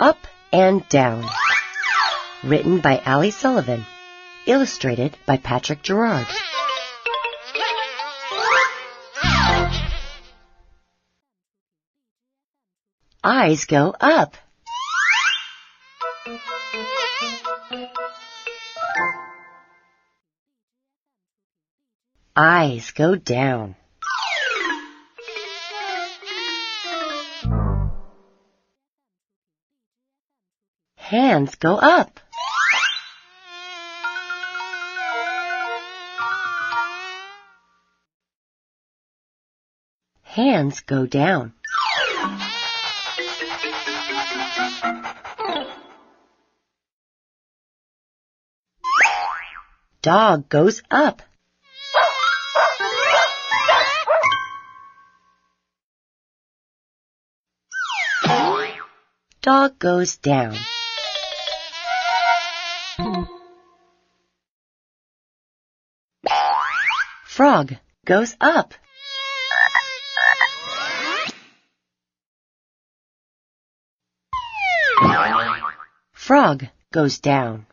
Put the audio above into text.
Up and Down. Written by Ali Sullivan. Illustrated by Patrick Gerard. Eyes go up. Eyes go down. Hands go up. Hands go down. Dog goes up. Dog goes down. Frog goes up. Frog goes down.